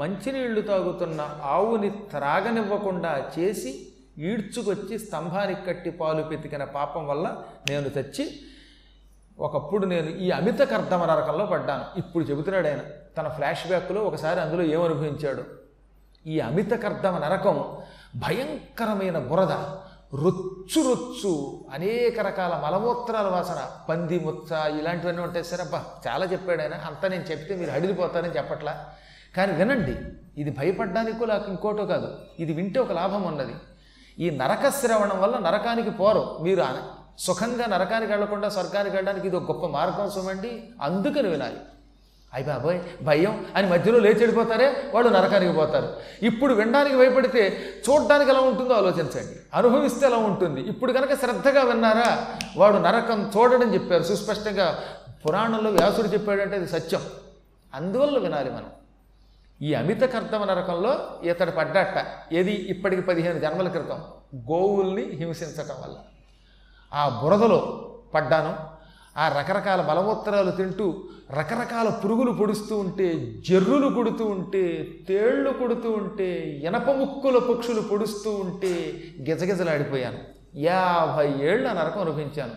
మంచినీళ్ళు తాగుతున్న ఆవుని త్రాగనివ్వకుండా చేసి ఈడ్చుకొచ్చి స్తంభానికి కట్టి పాలు పెతికిన పాపం వల్ల నేను చచ్చి ఒకప్పుడు నేను ఈ అమిత కర్దమ నరకంలో పడ్డాను. ఇప్పుడు చెబుతున్నాడు ఆయన తన ఫ్లాష్ బ్యాక్లో ఒకసారి అందులో ఏమనుభవించాడు ఈ అమిత కర్దమ నరకం భయంకరమైన బురద రొచ్చు రొచ్చు అనేక రకాల మలమూత్రాల వాసన పంది ముచ్చ ఇలాంటివన్నీ ఉంటాయి. సరే అబ్బా చాలా చెప్పాడు ఆయన. అంతా నేను చెప్తే మీరు అడిగిపోతారని చెప్పట్లా? కానీ వినండి ఇది భయపడ్డానికో లేక ఇంకోటో కాదు ఇది వింటే ఒక లాభం ఉన్నది. ఈ నరక శ్రవణం వల్ల నరకానికి పోరు. మీరు సుఖంగా నరకానికి వెళ్ళకుండా స్వర్గానికి వెళ్ళడానికి ఇది ఒక గొప్ప మార్గం సుమండి అందుకని వినాలి. అయ్యి బాబోయ్ భయం. అని మధ్యలో లేచెడిపోతారే వాళ్ళు నరకానికి పోతారు. ఇప్పుడు వినడానికి భయపడితే చూడడానికి ఎలా ఉంటుందో ఆలోచించండి. అనుభవిస్తే ఎలా ఉంటుంది? ఇప్పుడు కనుక శ్రద్ధగా విన్నారా? వాడు నరకం చూడడం చెప్పారు. సుస్పష్టంగా పురాణంలో వ్యాసుడు చెప్పాడంటే అది సత్యం. అందువల్ల వినాలి మనం. ఈ అమిత కర్దమ నరకంలో ఇతడు పడ్డట్ట ఏది? ఇప్పటికి పదిహేను జన్మల క్రితం. గోవుల్ని హింసించటం వల్ల. ఆ బురదలో పడ్డాను. ఆ రకరకాల బలమూత్రాలు తింటూ రకరకాల పురుగులు పొడుస్తూ ఉంటే జర్రులు కొడుతూ ఉంటే తేళ్ళు కొడుతూ ఉంటే ఇనప ముక్కుల పక్షులు పొడుస్తూ ఉంటే గిజగిజలాడిపోయాను. యాభై ఏళ్ళు ఆ నరకం అనుభవించాను.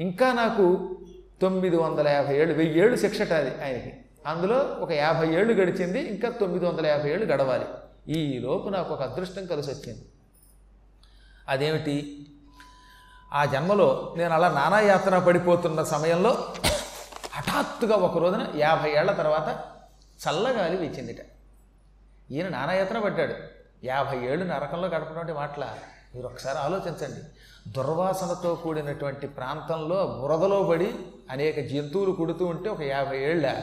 ఇంకా నాకు తొమ్మిది వందల యాభై ఏళ్ళు వెయ్యి ఏళ్ళు శిక్షట అది ఆయనకి. అందులో ఒక యాభై ఏళ్ళు గడిచింది ఇంకా తొమ్మిది వందల యాభై ఏళ్ళు గడవాలి. ఈ లోపు నాకు ఒక అదృష్టం కలిసి వచ్చింది. అదేమిటి? ఆ జన్మలో నేను అలా నానా యాత్ర పడిపోతున్న సమయంలో హఠాత్తుగా ఒక రోజున యాభై ఏళ్ళ తర్వాత చల్లగాలి వీచిందిట. ఈయన నానాయాత్ర పడ్డాడు. యాభై ఏళ్ళు నరకంలో గడపడం మాటల? మీరు ఒకసారి ఆలోచించండి. దుర్వాసనతో కూడినటువంటి ప్రాంతంలో బురదలో పడి అనేక జంతువులు కుడుతూ ఉంటే ఒక యాభై ఏళ్ళ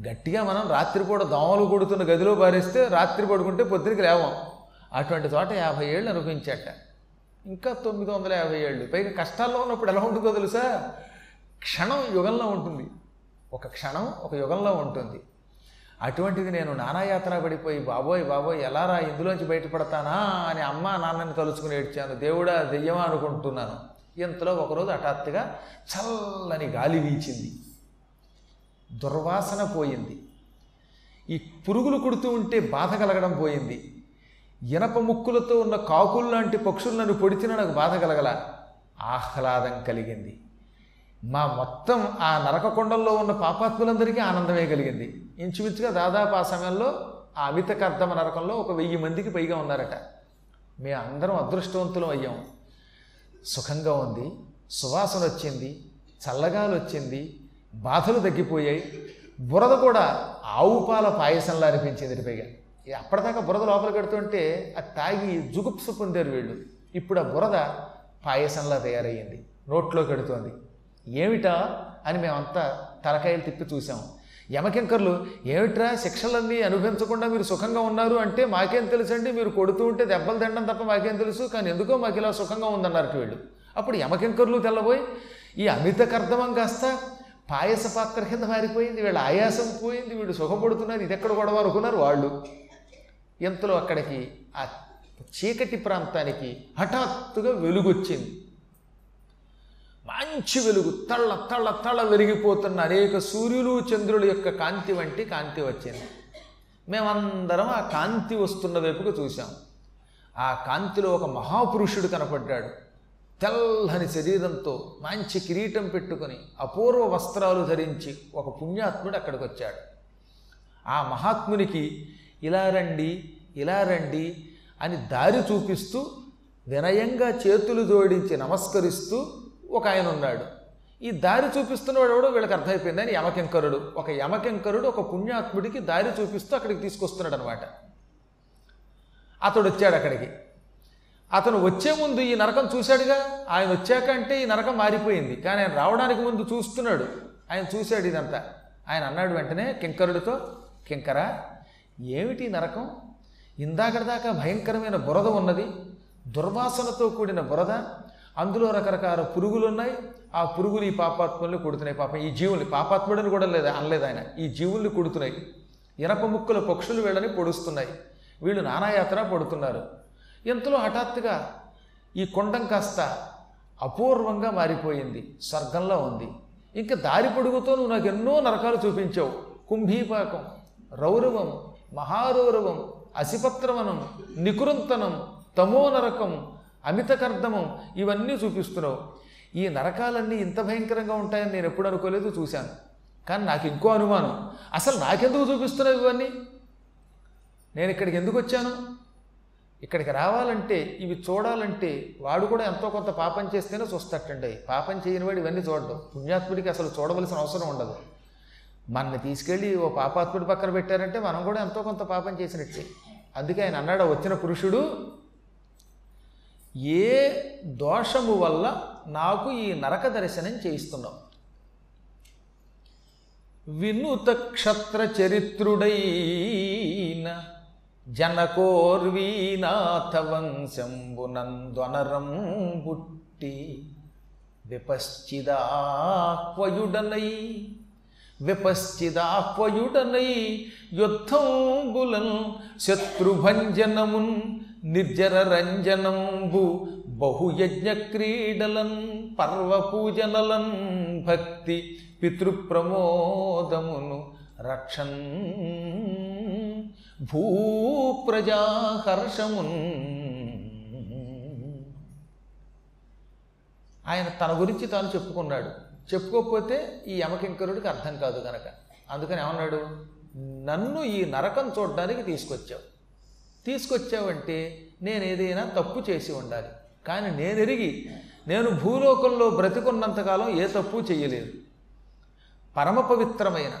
గట్టిగా మనం రాత్రిపూట దోమలు కొడుతున్న గదిలో పారేస్తే రాత్రి పడుకుంటే పొద్దునకి లేవం. అటువంటి చోట యాభై ఏళ్ళు అనుభవించాట. ఇంకా తొమ్మిది వందల యాభై ఏళ్ళు. పైగా కష్టాల్లో ఉన్నప్పుడు ఎలా ఉంటుందో తెలుసా? క్షణం యుగంలో ఉంటుంది. ఒక క్షణం ఒక యుగంలో ఉంటుంది. అటువంటిది నేను నానాయాత్ర పడిపోయి బాబోయ్ బాబోయ్ ఎలారా ఇందులోంచి బయటపడతానా? అని అమ్మ నాన్నని తలుచుకుని ఏడ్చాను. దేవుడా దెయ్యమా అనుకుంటున్నాను. ఇంతలో ఒకరోజు హఠాత్తుగా చల్లని గాలి వీచింది. దుర్వాసన పోయింది. ఈ పురుగులు కుడుతూ ఉంటే బాధ కలగడం పోయింది. ఇనప ముక్కులతో ఉన్న కాకులు లాంటి పక్షులు నన్ను పొడిచిన నాకు బాధ కలగల ఆహ్లాదం కలిగింది. మా మొత్తం ఆ నరకకొండంలో ఉన్న పాపాత్ములందరికీ ఆనందమే కలిగింది. ఇంచుమించుగా దాదాపు ఆ సమయంలో ఆ అమిత కర్దమ నరకంలో ఒక వెయ్యి మందికి పైగా ఉన్నారట. మేము అందరం అదృష్టవంతులం అయ్యాం. సుఖంగా ఉంది. సువాసన వచ్చింది. చల్లగాలు వచ్చింది. బాధలు తగ్గిపోయాయి. బురద కూడా ఆవు పాల పాయసంలా అనిపించింది పైగా. అప్పటిదాకా బురద లోపల పెడుతుంటే అది తాగి జుగుప్సు పొందారు వీళ్ళు. ఇప్పుడు ఆ బురద పాయసంలా తయారయ్యింది. నోట్లో కడుతోంది. ఏమిటా అని మేమంతా తలకాయలు తిప్పి చూసాము యమకింకర్లు ఏమిట్రా శిక్షలన్నీ అనుభవించకుండా మీరు సుఖంగా ఉన్నారు అంటే మాకేం తెలుసండి? మీరు కొడుతూ ఉంటే దెబ్బలు తినడం తప్ప మాకేం తెలుసు? కానీ ఎందుకో మాకు ఇలా సుఖంగా ఉందన్నారు వీళ్ళు. అప్పుడు యమకింకర్లు తెల్లబోయి ఈ అమిత కర్దమం కాస్త పాయస పాత్ర కింద మారిపోయింది వీళ్ళ ఆయాసం పోయింది వీళ్ళు సుఖపడుతున్నారు ఇది ఎక్కడ గొడవ అనుకున్నారు వాళ్ళు. ఎంతలో అక్కడికి ఆ చీకటి ప్రాంతానికి హఠాత్తుగా వెలుగొచ్చింది. మంచి వెలుగు తళ్ళ తళ్ళ తళ్ళ వెలిగిపోతున్న అనేక సూర్యులు చంద్రుల యొక్క కాంతి వంటి కాంతి వచ్చింది. మేమందరం ఆ కాంతి వస్తున్న వైపుకు చూసాం ఆ కాంతిలో ఒక మహాపురుషుడు కనపడ్డాడు. తెల్లని శరీరంతో మంచి కిరీటం పెట్టుకొని అపూర్వ వస్త్రాలు ధరించి ఒక పుణ్యాత్ముడు అక్కడికి వచ్చాడు ఆ మహాత్మునికి ఇలా రండి ఇలా రండి అని దారి చూపిస్తూ వినయంగా చేతులు జోడించి నమస్కరిస్తూ ఒక ఆయన ఉన్నాడు ఈ దారి చూపిస్తున్నవాడు ఎవడో వీళ్ళకి అర్థమైపోయిందని యమకింకరుడు ఒక యమకింకరుడు ఒక పుణ్యాత్ముడికి దారి చూపిస్తూ అక్కడికి తీసుకొస్తున్నాడు అనమాట అతడు వచ్చాడు అక్కడికి అతను వచ్చే ముందు ఈ నరకం చూశాడుగా? ఆయన వచ్చాక అంటే ఈ నరకం మారిపోయింది. కానీ ఆయన రావడానికి ముందు చూస్తున్నాడు. ఆయన చూశాడు ఇదంతా. ఆయన అన్నాడు వెంటనే కింకరుడితో కింకరా ఏమిటి ఈ నరకం? ఇందాకటిదాకా భయంకరమైన బురద ఉన్నది. దుర్వాసనతో కూడిన బురద. అందులో రకరకాల పురుగులు ఉన్నాయి ఆ పురుగులు ఈ పాపాత్ములు కొడుతున్నాయి. పాపం ఈ జీవుల్ని పాపాత్ముడని కూడా లేదు అనలేదు ఆయన. ఈ జీవుల్ని కొడుతున్నాయి. ఇనప ముక్కల పక్షులు వీళ్ళని పొడుస్తున్నాయి. వీళ్ళు నానాయాత్ర పడుతున్నారు. ఇంతలో హఠాత్తుగా ఈ కొండం కాస్త అపూర్వంగా మారిపోయింది స్వర్గంలో ఉంది. ఇంకా దారి పొడుగుతో నువ్వు నాకు ఎన్నో నరకాలు చూపించావు. కుంభీపాకం రౌరవం మహారౌరవం అసిపత్రవనం నికురంతనం తమో నరకం అమితకర్దమం ఇవన్నీ చూపిస్తున్నావు. ఈ నరకాలన్నీ ఇంత భయంకరంగా ఉంటాయని నేను ఎప్పుడు అనుకోలేదు చూశాను. కానీ నాకు ఇంకో అనుమానం. అసలు నాకెందుకు చూపిస్తున్నావు ఇవన్నీ? నేను ఇక్కడికి ఎందుకు వచ్చాను? ఇక్కడికి రావాలంటే ఇవి చూడాలంటే వాడు కూడా ఎంతో కొంత పాపం చేస్తేనే చూస్తాటండి పాపం చేయని వాడు ఇవన్నీ చూడడం. పుణ్యాత్ముడికి అసలు చూడవలసిన అవసరం ఉండదు. మనని తీసుకెళ్ళి ఓ పాపాత్ముడి పక్కన పెట్టారంటే మనం కూడా ఎంతో కొంత పాపం చేసినట్టే. అందుకే ఆయన అన్నాడు వచ్చిన పురుషుడు ఏ దోషము వల్ల నాకు ఈ నరక దర్శనం చేయిస్తున్నావు? వినుత క్షత్ర చరిత్రుడైన జనకోర్వీనాథ బుట్టి విపశ్చిదాహ్వయుడనై విపశ్చిదాహ్వయుడనై యుద్ధంబులన్ శత్రుభంజనమున్ నిర్జర రంజనంబు బహుయజ్ఞ క్రీడలన్ పర్వపూజనలన్ భక్తి పితృప్రమోదమును రక్షన్ భూప్రజాహర్షమున్. ఆయన తన గురించి తాను చెప్పుకున్నాడు. చెప్పుకోకపోతే ఈ యమకింకరుడికి అర్థం కాదు కనుక అందుకని ఏమన్నాడు? నన్ను ఈ నరకం చూడడానికి తీసుకొచ్చావు. తీసుకొచ్చావంటే నేను ఏదైనా తప్పు చేసి ఉండాలి. కానీ నేను ఎరిగి నేను భూలోకంలో బ్రతికున్నంతకాలం ఏ తప్పు చేయలేదు. పరమ పవిత్రమైన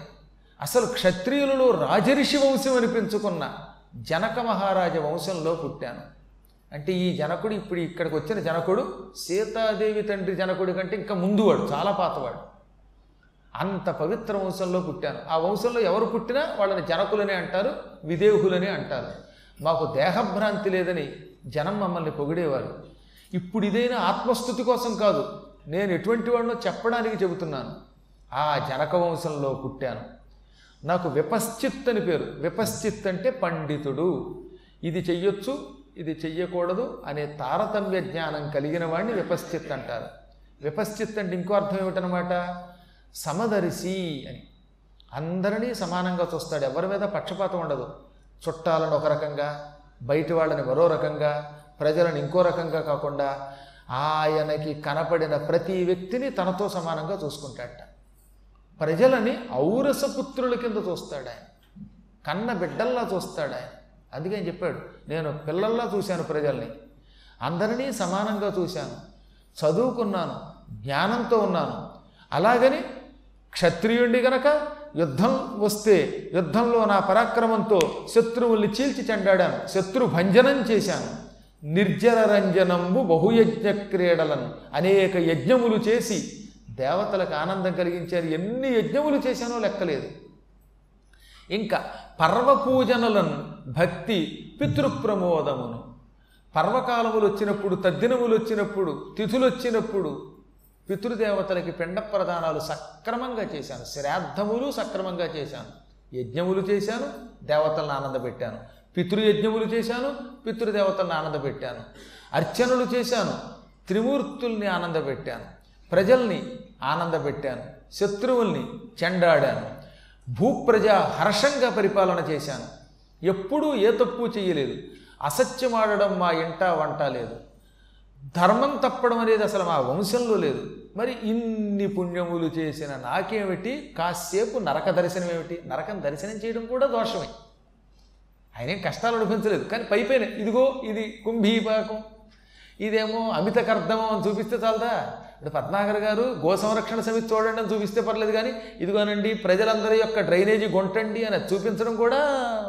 అసలు క్షత్రియులలో రాజరిషి వంశం అనిపించుకున్న జనక మహారాజ వంశంలో పుట్టాను. అంటే ఈ జనకుడు ఇప్పుడు ఇక్కడికి వచ్చిన జనకుడు సీతాదేవి తండ్రి జనకుడి కంటే ఇంకా ముందువాడు చాలా పాతవాడు. అంత పవిత్ర వంశంలో పుట్టాను. ఆ వంశంలో ఎవరు పుట్టినా వాళ్ళని జనకులనే అంటారు విదేహులని అంటారు. మాకు దేహభ్రాంతి లేదని జనం మమ్మల్ని పొగిడేవారు. ఇప్పుడు ఇదైనా ఆత్మస్థుతి కోసం కాదు నేను ఎటువంటి వాడినో చెప్పడానికి చెబుతున్నాను. ఆ జనక వంశంలో పుట్టాను. నాకు విపశ్చిత్ అని పేరు. విపశ్చిత్ అంటే పండితుడు. ఇది చెయ్యొచ్చు ఇది చెయ్యకూడదు అనే తారతమ్య జ్ఞానం కలిగిన వాడిని విపశ్చిత్ అంటారు. విపశ్చిత్ అంటే ఇంకో అర్థం ఏమిటనమాట సమదర్శి అని. అందరినీ సమానంగా చూస్తాడు. ఎవరి మీద పక్షపాతం ఉండదు. చుట్టాలను ఒక రకంగా బయటి వాళ్ళని మరో రకంగా ప్రజలను ఇంకో రకంగా కాకుండా ఆయనకి కనపడిన ప్రతి వ్యక్తిని తనతో సమానంగా చూసుకుంటాడట. ప్రజలని ఔరసపుత్రుల కింద చూస్తాడు ఆయన. కన్న బిడ్డల్లా చూస్తాడు ఆయన. అందుకని చెప్పాడు నేను పిల్లల్లా చూశాను ప్రజల్ని. అందరినీ సమానంగా చూశాను. చదువుకున్నాను జ్ఞానంతో ఉన్నాను. అలాగని క్షత్రియుడి గనక యుద్ధం వస్తే యుద్ధంలో నా పరాక్రమంతో శత్రువుల్ని చీల్చి చెండాడాను. శత్రు భంజనం చేశాను. నిర్జర రంజనంబు బహుయజ్ఞ క్రీడలను అనేక యజ్ఞములు చేసి దేవతలకు ఆనందం కలిగించారు ఎన్ని యజ్ఞములు చేశానో లెక్కలేదు. ఇంకా పర్వపూజనలను భక్తి పితృప్రమోదమును. పర్వకాలములు వచ్చినప్పుడు తద్దినములు వచ్చినప్పుడు తిథులు వచ్చినప్పుడు పితృదేవతలకి పిండ ప్రదానాలు సక్రమంగా చేశాను. శ్రాద్ధములు సక్రమంగా చేశాను. యజ్ఞములు చేశాను దేవతలను ఆనందపెట్టాను. పితృయజ్ఞములు చేశాను పితృదేవతలను ఆనందపెట్టాను. అర్చనలు చేశాను త్రిమూర్తుల్ని ఆనందపెట్టాను. ప్రజల్ని ఆనందపెట్టాను. శత్రువుల్ని చెండాడాను. భూప్రజ హర్షంగా పరిపాలన చేశాను. ఎప్పుడూ ఏ తప్పు చేయలేదు. అసత్యమాడడం మా ఇంట వంట లేదు. ధర్మం తప్పడం అనేది అసలు మా వంశంలో లేదు. మరి ఇన్ని పుణ్యములు చేసిన నాకేమిటి? కాసేపు నరక దర్శనం ఏమిటి? నరకం దర్శనం చేయడం కూడా దోషమే. ఆయన కష్టాలు అనుభవించలేదు. కానీ పై పైన ఇదిగో ఇది కుంభీపాకం. ఇదేమో అమిత కర్ధమం అని చూపిస్తే చాలదా? ఇప్పుడు పద్మాకర్ గారు గో సంరక్షణ సమితి చూడండి అని చూపిస్తే పర్లేదు కానీ ఇదిగోనండి ప్రజలందరి యొక్క డ్రైనేజీ గొంటండి అని చూపించడం కూడా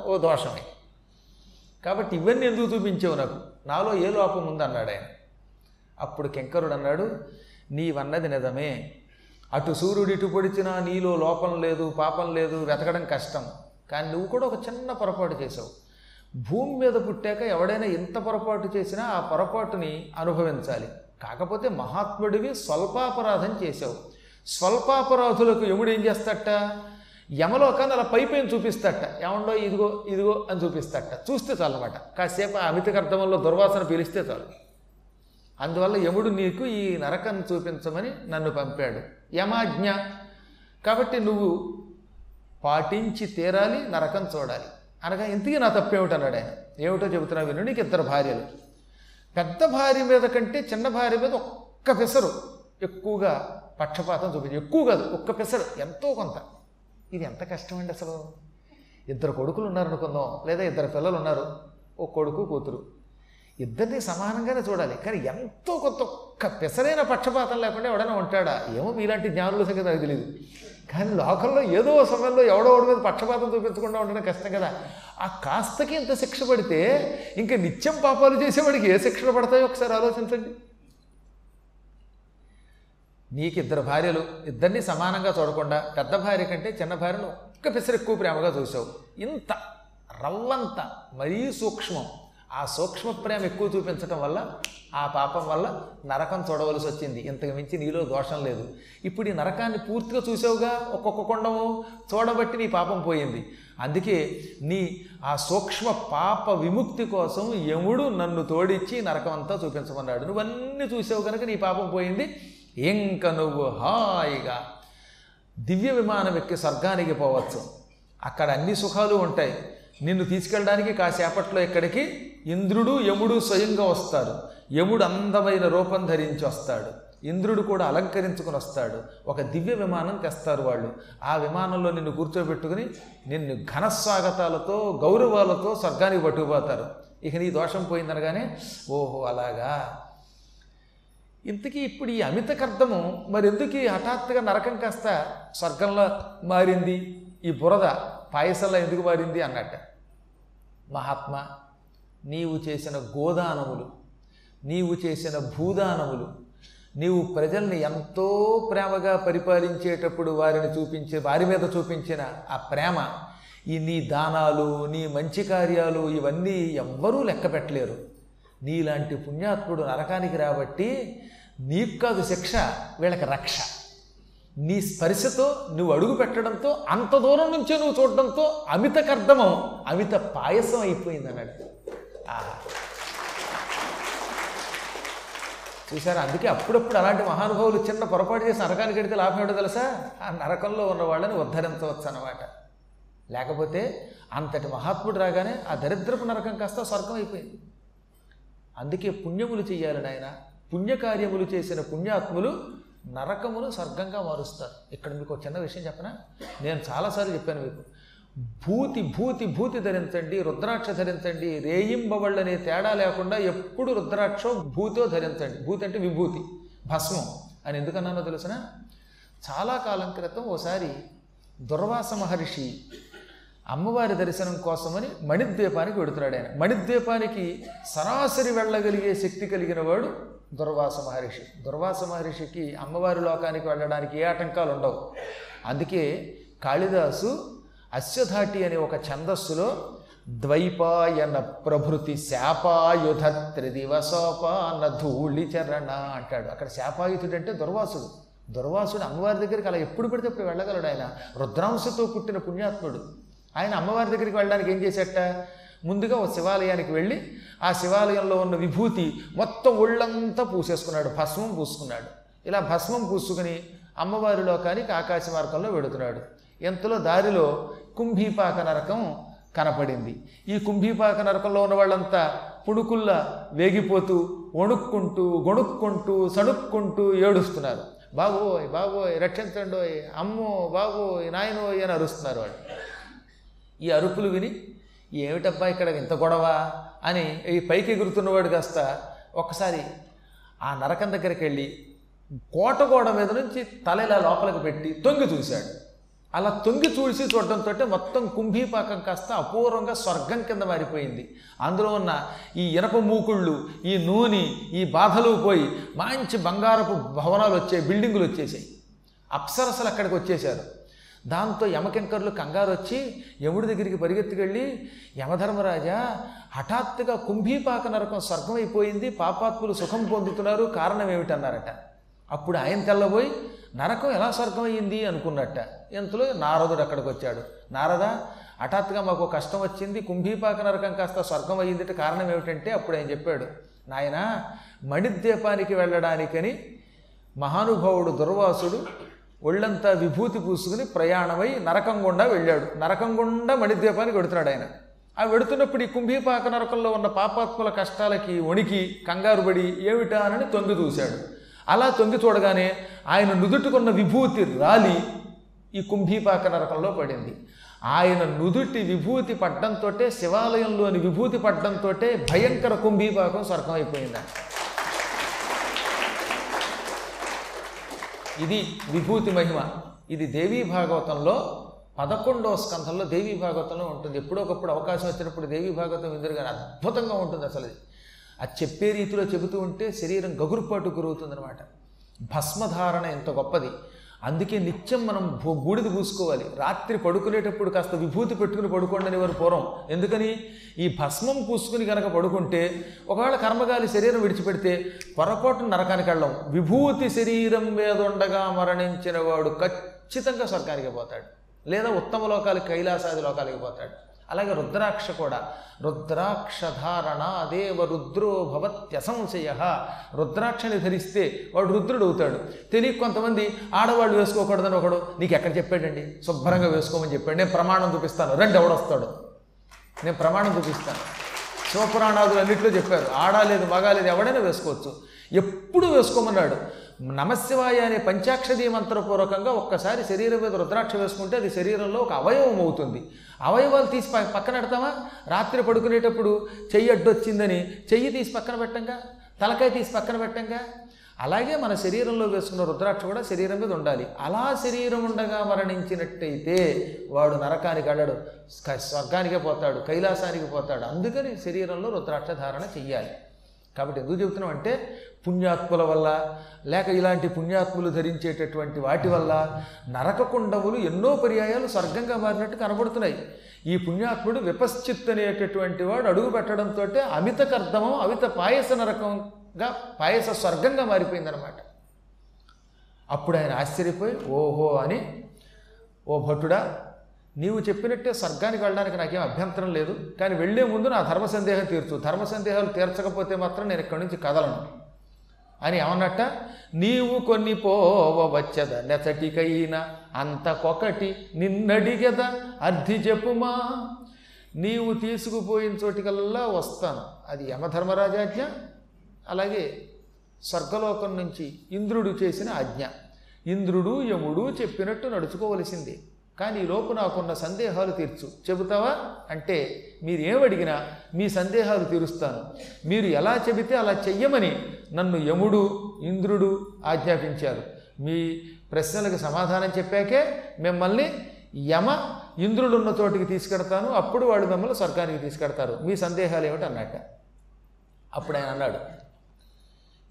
ఓ దోషమే. కాబట్టి ఇవన్నీ ఎందుకు చూపించావు నాకు? నాలో ఏ లోపం ఉందన్నాడు ఆయన. అప్పుడు కెంకరుడు అన్నాడు నీవన్నది నిజమే. అటు సూర్యుడు ఇటు పొడిచినా నీలో లోపం లేదు పాపం లేదు వెతకడం కష్టం. కానీ నువ్వు కూడా ఒక చిన్న పొరపాటు చేసావు భూమి మీద పుట్టాక ఎవడైనా ఎంత పొరపాటు చేసినా ఆ పొరపాటుని అనుభవించాలి. కాకపోతే మహాత్ముడివి స్వల్పాపరాధం చేశావు. స్వల్పాపరాధులకు యముడు ఏం చేస్తాట యమలోకాన్ని అలా పై చూపిస్తాట ఏమండో ఇదిగో ఇదిగో అని చూపిస్తాట చూస్తే చాలన్నమాట కాసేపు ఆ అమిత దుర్వాసన పీలిస్తే చాలు. అందువల్ల యముడు నీకు ఈ నరకం చూపించమని నన్ను పంపాడు. యమాజ్ఞ. కాబట్టి నువ్వు పాటించి తీరాలి నరకం చూడాలి. అనగా ఇంతకీ నా తప్పేమిటన్నాడు ఆయన? ఏమిటో చెబుతున్నా విను నీకు ఇద్దరు భార్యలు. పెద్ద భార్య మీద కంటే చిన్న భార్య మీద ఒక్క పెసరు ఎక్కువగా పక్షపాతం చూపించి ఎక్కువ కాదు ఒక్క పెసరు ఎంతో కొంత. ఇది ఎంత కష్టం అండి అసలు? ఇద్దరు కొడుకులు ఉన్నారనుకుందాం లేదా ఇద్దరు పిల్లలు ఉన్నారు ఓ కొడుకు కూతురు. ఇద్దరిని సమానంగానే చూడాలి కానీ ఎంతో కొంత ఒక్క పెసరైన పక్షపాతం లేకుండా ఎవడైనా ఉంటాడా? ఏమో మీలాంటి జ్ఞానుల సంగతి నాకు తెలియదు కానీ లోకంలో ఏదో సమయంలో ఎవడో ఒకడి మీద పక్షపాతం చూపించకుండా ఉండడం కష్టం కదా. ఆ కాస్తకి ఇంత శిక్ష పడితే ఇంకా నిత్యం పాపాలు చేసేవాడికి ఏ శిక్షలు పడతాయో ఒకసారి ఆలోచించండి. నీకు ఇద్దరు భార్యలు ఇద్దరిని సమానంగా చూడకుండా పెద్ద భార్య కంటే చిన్న భార్యను ఒక్క పిసరు ఎక్కువ ప్రేమగా చూసావు. ఇంత రవ్వంత మరీ సూక్ష్మం. ఆ సూక్ష్మ ప్రేమ ఎక్కువ చూపించడం వల్ల ఆ పాపం వల్ల నరకం చూడవలసి వచ్చింది. ఇంతకు మించి నీలో దోషం లేదు. ఇప్పుడు ఈ నరకాన్ని పూర్తిగా చూసావుగా? ఒక్కొక్క కొండము చూడబట్టి నీ పాపం పోయింది. అందుకే నీ ఆ సూక్ష్మ పాప విముక్తి కోసం యముడు నన్ను తోడిచ్చి నరకం అంతా చూపించమన్నాడు. నువ్వన్నీ చూసావు కనుక నీ పాపం పోయింది. ఇంక నువ్వు హాయిగా దివ్య విమానం ఎక్కి స్వర్గానికి పోవచ్చు. అక్కడ అన్ని సుఖాలు ఉంటాయి. నిన్ను తీసుకెళ్ళడానికి కాసేపట్లో ఇక్కడికి ఇంద్రుడు యముడు స్వయంగా వస్తారు. యముడు అందమైన రూపం ధరించి వస్తాడు ఇంద్రుడు కూడా అలంకరించుకుని వస్తాడు. ఒక దివ్య విమానం తెస్తారు వాళ్ళు. ఆ విమానంలో నిన్ను కూర్చోబెట్టుకుని నిన్ను ఘనస్వాగతాలతో గౌరవాలతో స్వర్గానికి పట్టుకుపోతారు. ఇక నీ దోషం పోయిందనగానే ఓహో అలాగా? ఇంతకీ ఇప్పుడు ఈ అమిత కర్దము మరి ఎందుకు హఠాత్తుగా నరకం కాస్త స్వర్గంలో మారింది? ఈ బురద పాయసంలో ఎందుకు మారింది అన్నట్ట. మహాత్మా నీవు చేసిన గోదానములు నీవు చేసిన భూదానములు నీవు ప్రజల్ని ఎంతో ప్రేమగా పరిపాలించేటప్పుడు వారిని చూపించే వారి మీద చూపించిన ఆ ప్రేమ ఈ నీ దానాలు నీ మంచి కార్యాలు ఇవన్నీ ఎవ్వరూ లెక్క పెట్టలేరు. నీలాంటి పుణ్యాత్ముడు నరకానికి రాబట్టి నీకు కాదు శిక్ష వీళ్ళకి రక్ష. నీ స్పర్శతో నువ్వు అడుగు పెట్టడంతో అంత దూరం నుంచే నువ్వు చూడడంతో అమిత కర్దమం అమిత పాయసం అయిపోయింది అన్నాడు చూసారా? అందుకే అప్పుడప్పుడు అలాంటి మహానుభావులు చిన్న పొరపాటు చేసి నరకానికి వెడితే లాభం ఏమిటో తెలుసా? ఆ నరకంలో ఉన్న వాళ్ళని ఉద్ధరించవచ్చు అన్నమాట. లేకపోతే అంతటి మహాత్ముడు రాగానే ఆ దరిద్రపు నరకం కాస్త స్వర్గం అయిపోయింది అందుకే పుణ్యములు చేయాలి నాయన. పుణ్యకార్యములు చేసిన పుణ్యాత్ములు నరకమును స్వర్గంగా మారుస్తారు. ఇక్కడ మీకు ఒక చిన్న విషయం చెప్పనా? నేను చాలాసార్లు చెప్పాను మీకు. భూతి భూతి భూతి ధరించండి రుద్రాక్ష ధరించండి రేయింబవళ్ళనే తేడా లేకుండా ఎప్పుడు రుద్రాక్షో భూతో ధరించండి. భూతి అంటే విభూతి భస్మం అని ఎందుకన్నానో తెలుసిన చాలా కాలం క్రితం ఓసారి దుర్వాస మహర్షి అమ్మవారి దర్శనం కోసమని మణిద్వీపానికి వెడుతున్నాడు ఆయన. మణిద్వీపానికి సరాసరి వెళ్ళగలిగే శక్తి కలిగిన వాడు దుర్వాస మహర్షి. దుర్వాస మహర్షికి అమ్మవారి లోకానికి వెళ్ళడానికి ఏ ఆటంకాలు ఉండవు. అందుకే కాళిదాసు అశ్వధాటి అనే ఒక ఛందస్సులో ద్వైపాయన ప్రభృతి శాపాయుధ త్రిదివసోపాన ధూళి చరణ అంటాడు. అక్కడ శాపాయుధుడు అంటే దుర్వాసుడు. దుర్వాసుడు అమ్మవారి దగ్గరికి అలా ఎప్పుడు పడితే అప్పుడు వెళ్ళగలడు ఆయన. రుద్రాంశతో పుట్టిన పుణ్యాత్ముడు. ఆయన అమ్మవారి దగ్గరికి వెళ్ళడానికి ఏం చేసేట? ముందుగా ఒక శివాలయానికి వెళ్ళి ఆ శివాలయంలో ఉన్న విభూతి మొత్తం ఒళ్ళంతా పూసేసుకున్నాడు. భస్మం పూసుకున్నాడు. ఇలా భస్మం పూసుకుని అమ్మవారిలో కానీ ఆకాశ మార్గంలో వెడుతున్నాడు ఎంతలో దారిలో కుంభీపాక నరకం కనపడింది. ఈ కుంభీపాక నరకంలో ఉన్న వాళ్ళంతా పుణుకుల్లా వేగిపోతూ వణుక్కుంటూ గొణుక్కుంటూ సణుక్కుంటూ ఏడుస్తున్నారు. బాబోయ్ బాబోయ్ రక్షించండోయ్ అమ్మో బాబోయ్ నాయనోయ్ అని అరుస్తున్నారు వాళ్ళు. ఈ అరుపులు విని ఏమిటబ్బా ఇక్కడ ఇంత గొడవ అని ఈ పైకి ఎగురుతున్నవాడు కాస్త ఒక్కసారి ఆ నరకం దగ్గరికి వెళ్ళి కోట గోడ మీద నుంచి తల ఇలా లోపలికి పెట్టి తొంగి చూశాడు. అలా తొంగి చూసి చూడడంతో మొత్తం కుంభీపాకం కాస్త అపూర్వంగా స్వర్గం కింద మారిపోయింది. అందులో ఉన్న ఈ ఇనప మూకుళ్ళు ఈ నూనె ఈ బాధలు పోయి మంచి బంగారపు భవనాలు వచ్చాయి బిల్డింగులు వచ్చేసాయి. అప్సరసలు అక్కడికి వచ్చేసారు దాంతో యమకింకర్లు కంగారు వచ్చి యముడి దగ్గరికి పరిగెత్తుకెళ్ళి యమధర్మరాజా హఠాత్తుగా కుంభీపాక నరకం స్వర్గం అయిపోయింది పాపాత్ములు సుఖం పొందుతున్నారు కారణం ఏమిటన్నారట. అప్పుడు ఆయన తెల్లబోయి నరకం ఎలా స్వర్గం అయ్యింది అనుకున్నట్ట. ఇంతలో నారదుడు అక్కడికి వచ్చాడు నారద హఠాత్తుగా మాకు కష్టం వచ్చింది కుంభీపాక నరకం కాస్త స్వర్గం అయ్యింది కారణం ఏమిటంటే అప్పుడు ఆయన చెప్పాడు నాయన మణిద్వీపానికి వెళ్ళడానికని మహానుభావుడు దుర్వాసుడు ఒళ్ళంతా విభూతి పూసుకుని ప్రయాణమై నరకం గుండా వెళ్ళాడు. నరకం గుండా మణిద్వీపానికి వెడుతున్నాడు ఆయన. ఆ వెడుతున్నప్పుడు ఈ కుంభీపాక నరకంలో ఉన్న పాపాత్ముల కష్టాలకి వణికి కంగారుబడి ఏమిటా అని తొంగి చూశాడు అలా తొంగి చూడగానే ఆయన నుదుటుకున్న విభూతి రాలి ఈ కుంభీపాక నరకంలో పడింది. ఆయన నుదుటి విభూతి పడ్డంతో శివాలయంలోని విభూతి పడ్డంతో భయంకర కుంభీపాకం స్వర్గం అయిపోయింది ఇది విభూతి మహిమ. ఇది దేవీ భాగవతంలో పదకొండవ స్కంధంలో దేవీ భాగవతంలో ఉంటుంది. ఎప్పుడో ఒకప్పుడు అవకాశం వచ్చినప్పుడు దేవీ భాగవతం ఎదురుగానే అద్భుతంగా ఉంటుంది అసలు అది చెప్పే రీతిలో చెబుతూ ఉంటే శరీరం గగురుపాటు గురవుతుందనమాట భస్మధారణ ఎంత గొప్పది. అందుకే నిత్యం మనం భూ- బూడిద పూసుకోవాలి. రాత్రి పడుకునేటప్పుడు కాస్త విభూతి పెట్టుకుని పడుకోండి అనేవారు పూర్వం. ఎందుకని? ఈ భస్మం పూసుకుని కనుక పడుకుంటే ఒకవేళ కర్మగాలి శరీరం విడిచిపెడితే పొరపాటు నరకానికి వెళ్ళం. విభూతి శరీరం మీద ఉండగా మరణించిన వాడు ఖచ్చితంగా స్వర్గానికి పోతాడు. లేదా ఉత్తమ లోకాలకి కైలాసాది లోకాలకి పోతాడు. అలాగే రుద్రాక్ష కూడా. రుద్రాక్ష ధారణ దేవ రుద్రో భవత్యసంశయ రుద్రాక్షని ధరిస్తే వాడు రుద్రుడు అవుతాడు. తెలియ కొంతమంది ఆడవాళ్ళు వేసుకోకూడదని ఒకడు నీకు ఎక్కడ చెప్పాడండి? శుభ్రంగా వేసుకోమని చెప్పాడు. నేను ప్రమాణం చూపిస్తాను. రండి ఎవడొస్తాడు నేను ప్రమాణం చూపిస్తాను. శివపురాణాదులు అన్నింటిలో చెప్పారు. ఆడాలేదు మగాలేదు ఎవడైనా వేసుకోవచ్చు. ఎప్పుడు వేసుకోమన్నాడు. నమశివాయ అనే పంచాక్షరీ మంత్రపూర్వకంగా ఒక్కసారి శరీరం మీద రుద్రాక్ష వేసుకుంటే అది శరీరంలో ఒక అవయవం అవుతుంది. అవయవాలు తీసి పక్కన పెడతామా? రాత్రి పడుకునేటప్పుడు చెయ్యి అడ్డొచ్చిందని చెయ్యి తీసి పక్కన పెట్టంగా? తలకాయ తీసి పక్కన పెట్టంగా? అలాగే మన శరీరంలో వేసుకున్న రుద్రాక్ష కూడా శరీరం మీద ఉండాలి. అలా శరీరం ఉండగా మరణించినట్టయితే వాడు నరకానికి వెళ్ళడు స్వర్గానికే పోతాడు కైలాసానికి పోతాడు. అందుకని శరీరంలో రుద్రాక్ష ధారణ చెయ్యాలి. కాబట్టి ఎందుకు చెబుతున్నాం అంటే పుణ్యాత్ముల వల్ల లేక ఇలాంటి పుణ్యాత్ములు ధరించేటటువంటి వాటి వల్ల నరకకుండములు ఎన్నో పర్యాయాలు స్వర్గంగా మారినట్టు కనబడుతున్నాయి. ఈ పుణ్యాత్ముడు విపశ్చిత్ అనేటటువంటి వాడు అడుగు పెట్టడంతో అమిత కర్దమం అమిత పాయస నరకంగా పాయస స్వర్గంగా మారిపోయిందనమాట అప్పుడు ఆయన ఆశ్చర్యపోయి ఓహో అని ఓ భటుడా నీవు చెప్పినట్టే స్వర్గానికి వెళ్ళడానికి నాకేం అభ్యంతరం లేదు కానీ వెళ్ళే ముందు నా ధర్మ సందేహం తీర్చు. ధర్మ సందేహాలు తీర్చకపోతే మాత్రం నేను ఇక్కడి నుంచి కదలను. అని ఏమన్నట్ట? నీవు కొన్ని పోవచ్చద నెచటికైనా అంతకొకటి నిన్నడిగద అర్థి చెప్పుమా. నీవు తీసుకుపోయిన చోటికల్లా వస్తాను. అది యమధర్మరాజాజ్ఞ అలాగే స్వర్గలోకం నుంచి ఇంద్రుడు చేసిన ఆజ్ఞ. ఇంద్రుడు యముడు చెప్పినట్టు నడుచుకోవలసిందే. కానీ ఈ లోపు నాకున్న సందేహాలు తీర్చు. చెబుతావా? అంటే మీరు ఏమడిగినా మీ సందేహాలు తీరుస్తాను. మీరు ఎలా చెబితే అలా చెయ్యమని నన్ను యముడు ఇంద్రుడు ఆజ్ఞాపించారు. మీ ప్రశ్నలకు సమాధానం చెప్పాకే మిమ్మల్ని యమ ఇంద్రుడున్న చోటికి తీసుకెడతాను. అప్పుడు వాళ్ళు మిమ్మల్ని స్వర్గానికి తీసుకెడతారు. మీ సందేహాలు ఏమిటి అన్నట్ట? అప్పుడు ఆయన అన్నాడు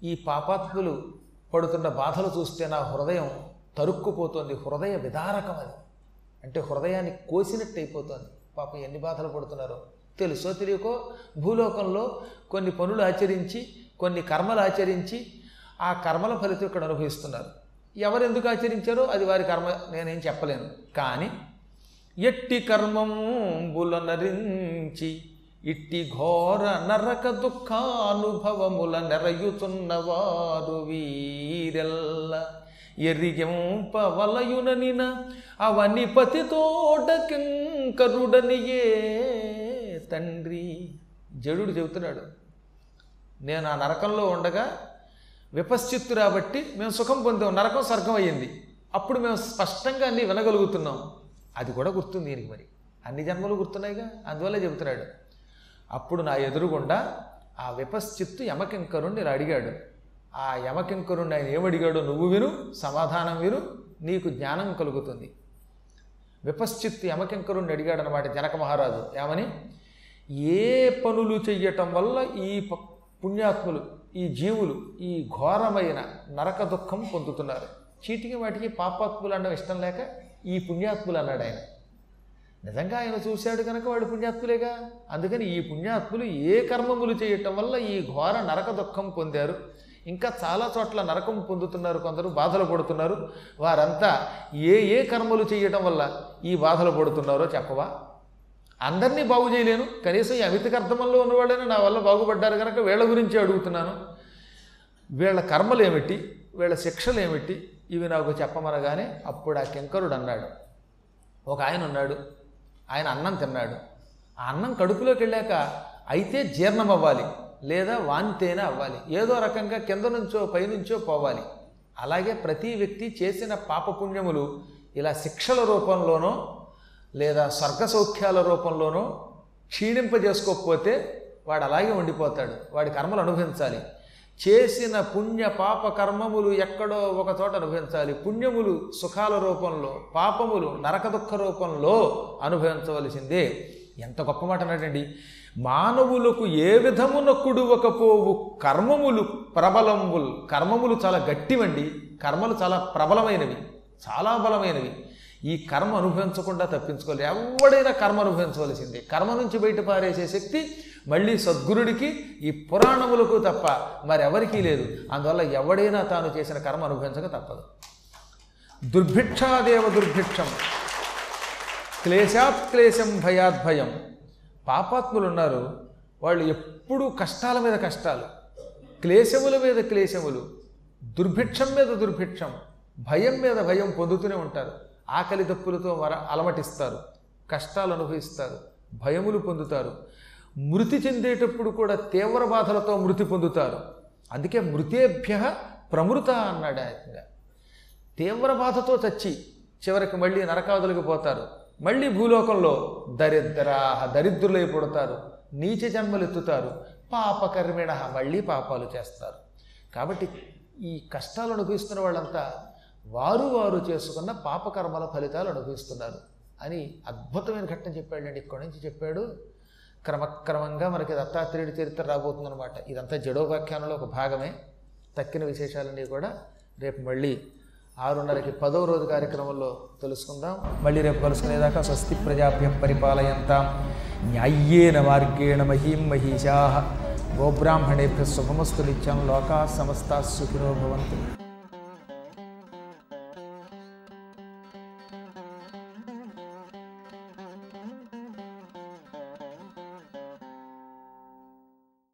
ఈ పాపాత్ములు పడుతున్న బాధలు చూస్తే నా హృదయం తరుక్కుపోతుంది. హృదయ విదారకం అది. అంటే హృదయాన్ని కోసినట్టు అయిపోతుంది పాపం ఎన్ని బాధలు పడుతున్నారో తెలుసో తెలియకో భూలోకంలో కొన్ని పనులు ఆచరించి కొన్ని కర్మలు ఆచరించి ఆ కర్మల ఫలితం ఇక్కడ అనుభవిస్తున్నారు. ఎవరెందుకు ఆచరించారో అది వారి కర్మ నేనేం చెప్పలేను. కానీ ఎట్టి కర్మంబులనరించి ఇట్టి ఘోర నరక దుఃఖానుభవముల నెరయుతున్నవారు వీరెల్ల ఎరిగింపవలయుననిన అవని పతితోటకింకరుడనియే తండ్రి. జడుడు చెబుతున్నాడు నేను ఆ నరకంలో ఉండగా విపశ్చిత్తు రాబట్టి మేము సుఖం పొందాం నరకం స్వర్గం అయ్యింది. అప్పుడు మేము స్పష్టంగా అన్ని వినగలుగుతున్నాం. అది కూడా గుర్తుంది దీనికి మరి. అన్ని జన్మలు గుర్తున్నాయిగా? అందువల్లే చెబుతున్నాడు. అప్పుడు నా ఎదురుగుండా ఆ విపశ్చిత్తు యమకింకరుణ్ణి ఇలా అడిగాడు ఆ యమకింకరుణ్ణి ఆయన ఏమడిగాడో నువ్వు విను సమాధానం విను నీకు జ్ఞానం కలుగుతుంది. విపశ్చిత్ యమకింకరుణ్ణి అడిగాడు అనమాట జనక మహారాజు. ఏమని? ఏ పనులు చెయ్యటం వల్ల ఈ పుణ్యాత్ములు ఈ జీవులు ఈ ఘోరమైన నరక దుఃఖం పొందుతున్నారు? చీటికి వాటికి పాపాత్ములు అనడం ఇష్టం లేక ఈ పుణ్యాత్ములు అన్నాడు ఆయన. నిజంగా ఆయన చూశాడు కనుక వాడు పుణ్యాత్ములేగా? అందుకని ఈ పుణ్యాత్ములు ఏ కర్మములు చేయటం వల్ల ఈ ఘోర నరక దుఃఖం పొందారు? ఇంకా చాలా చోట్ల నరకం పొందుతున్నారు కొందరు బాధలు పడుతున్నారు. వారంతా ఏ ఏ కర్మలు చేయటం వల్ల ఈ బాధలు పడుతున్నారో చెప్పవా? అందరినీ బాగు చేయలేను. కనీసం ఈ అమిత కర్తమంలో ఉన్నవాళ్ళైనా నా వల్ల బాగుపడ్డారు కనుక వీళ్ళ గురించి అడుగుతున్నాను. వీళ్ళ కర్మలు ఏమిటి? వీళ్ళ శిక్షలు ఏమిటి? ఇవి నాకు చెప్పమనగానే అప్పుడు ఆ కింకరుడు అన్నాడు. ఒక ఆయన ఉన్నాడు. ఆయన అన్నం తిన్నాడు. ఆ అన్నం కడుపులోకి వెళ్ళాక అయితే జీర్ణం అవ్వాలి లేదా వాంతేనే అవ్వాలి. ఏదో రకంగా కింద నుంచో పైనుంచో పోవాలి. అలాగే ప్రతి వ్యక్తి చేసిన పాపపుణ్యములు ఇలా శిక్షల రూపంలోనో లేదా స్వర్గ సౌఖ్యాల రూపంలోనో క్షీణింపజేసుకోకపోతే వాడు అలాగే ఉండిపోతాడు. వాడి కర్మలు అనుభవించాలి. చేసిన పుణ్య పాప కర్మములు ఎక్కడో ఒక చోట అనుభవించాలి. పుణ్యములు సుఖాల రూపంలో పాపములు నరక దుఃఖ రూపంలో అనుభవించవలసిందే. ఎంత గొప్ప మాట అన్నాడండి. మానవులకు ఏ విధమున కుడువకపోవు? కర్మములు ప్రబలములు కర్మములు చాలా గట్టివండి కర్మలు చాలా ప్రబలమైనవి చాలా బలమైనవి. ఈ కర్మ అనుభవించకుండా తప్పించుకోవాలి. ఎవడైనా కర్మ అనుభవించవలసిందే. కర్మ నుంచి బయట పారేసే శక్తి మళ్ళీ సద్గురుడికి ఈ పురాణములకు తప్ప మరెవరికీ లేదు. అందువల్ల ఎవడైనా తాను చేసిన కర్మ అనుభవించక తప్పదు. దుర్భిక్షాదేవ దుర్భిక్షం. క్లేశాత్ క్లేశం భయాద్భయం. పాపాత్ములు ఉన్నారు వాళ్ళు ఎప్పుడూ కష్టాల మీద కష్టాలు. క్లేశముల మీద క్లేశములు. దుర్భిక్షం మీద దుర్భిక్షం. భయం మీద భయం పొందుతూనే ఉంటారు. ఆకలి తప్పులతో వర అలమటిస్తారు. కష్టాలు అనుభవిస్తారు. భయములు పొందుతారు. మృతి చెందేటప్పుడు కూడా తీవ్ర బాధలతో మృతి పొందుతారు. అందుకే మృతేభ్య ప్రమృత అన్నాడు ఆయన. తీవ్ర బాధతో చచ్చి చివరికి మళ్ళీ నరకాదులకు పోతారు. మళ్ళీ భూలోకంలో దరిద్రాహ దరిద్రులై పుడతారు నీచ జన్మలు ఎత్తుతారు పాపకర్మిణ మళ్ళీ పాపాలు చేస్తారు. కాబట్టి ఈ కష్టాలు అనుభవిస్తున్న వాళ్ళంతా వారు వారు చేసుకున్న పాపకర్మల ఫలితాలు అనుభవిస్తున్నారు అని అద్భుతమైన ఘట్టం చెప్పాడండి. ఇక్కడి నుంచి చెప్పాడు క్రమక్రమంగా మనకి దత్తాత్రేయుడి చరిత్ర రాబోతుందన్నమాట. ఇదంతా జడోపాఖ్యానంలో ఒక భాగమే. తక్కిన విశేషాలన్నీ కూడా రేపు మళ్ళీ ఆరున్నరకి పదవ రోజు కార్యక్రమంలో తెలుసుకుందాం. మళ్ళీ రేపు కలుసుకునేదాకా స్వస్తి ప్రజాభ్యం పరిపాలయంతాం. న్యాయ్యేన మార్గేణ మహీం మహిషా. గోబ్రాహ్మణేభ్య శుభమస్తు నిత్యం లోకా సమస్తా సుఖినో భవంతు.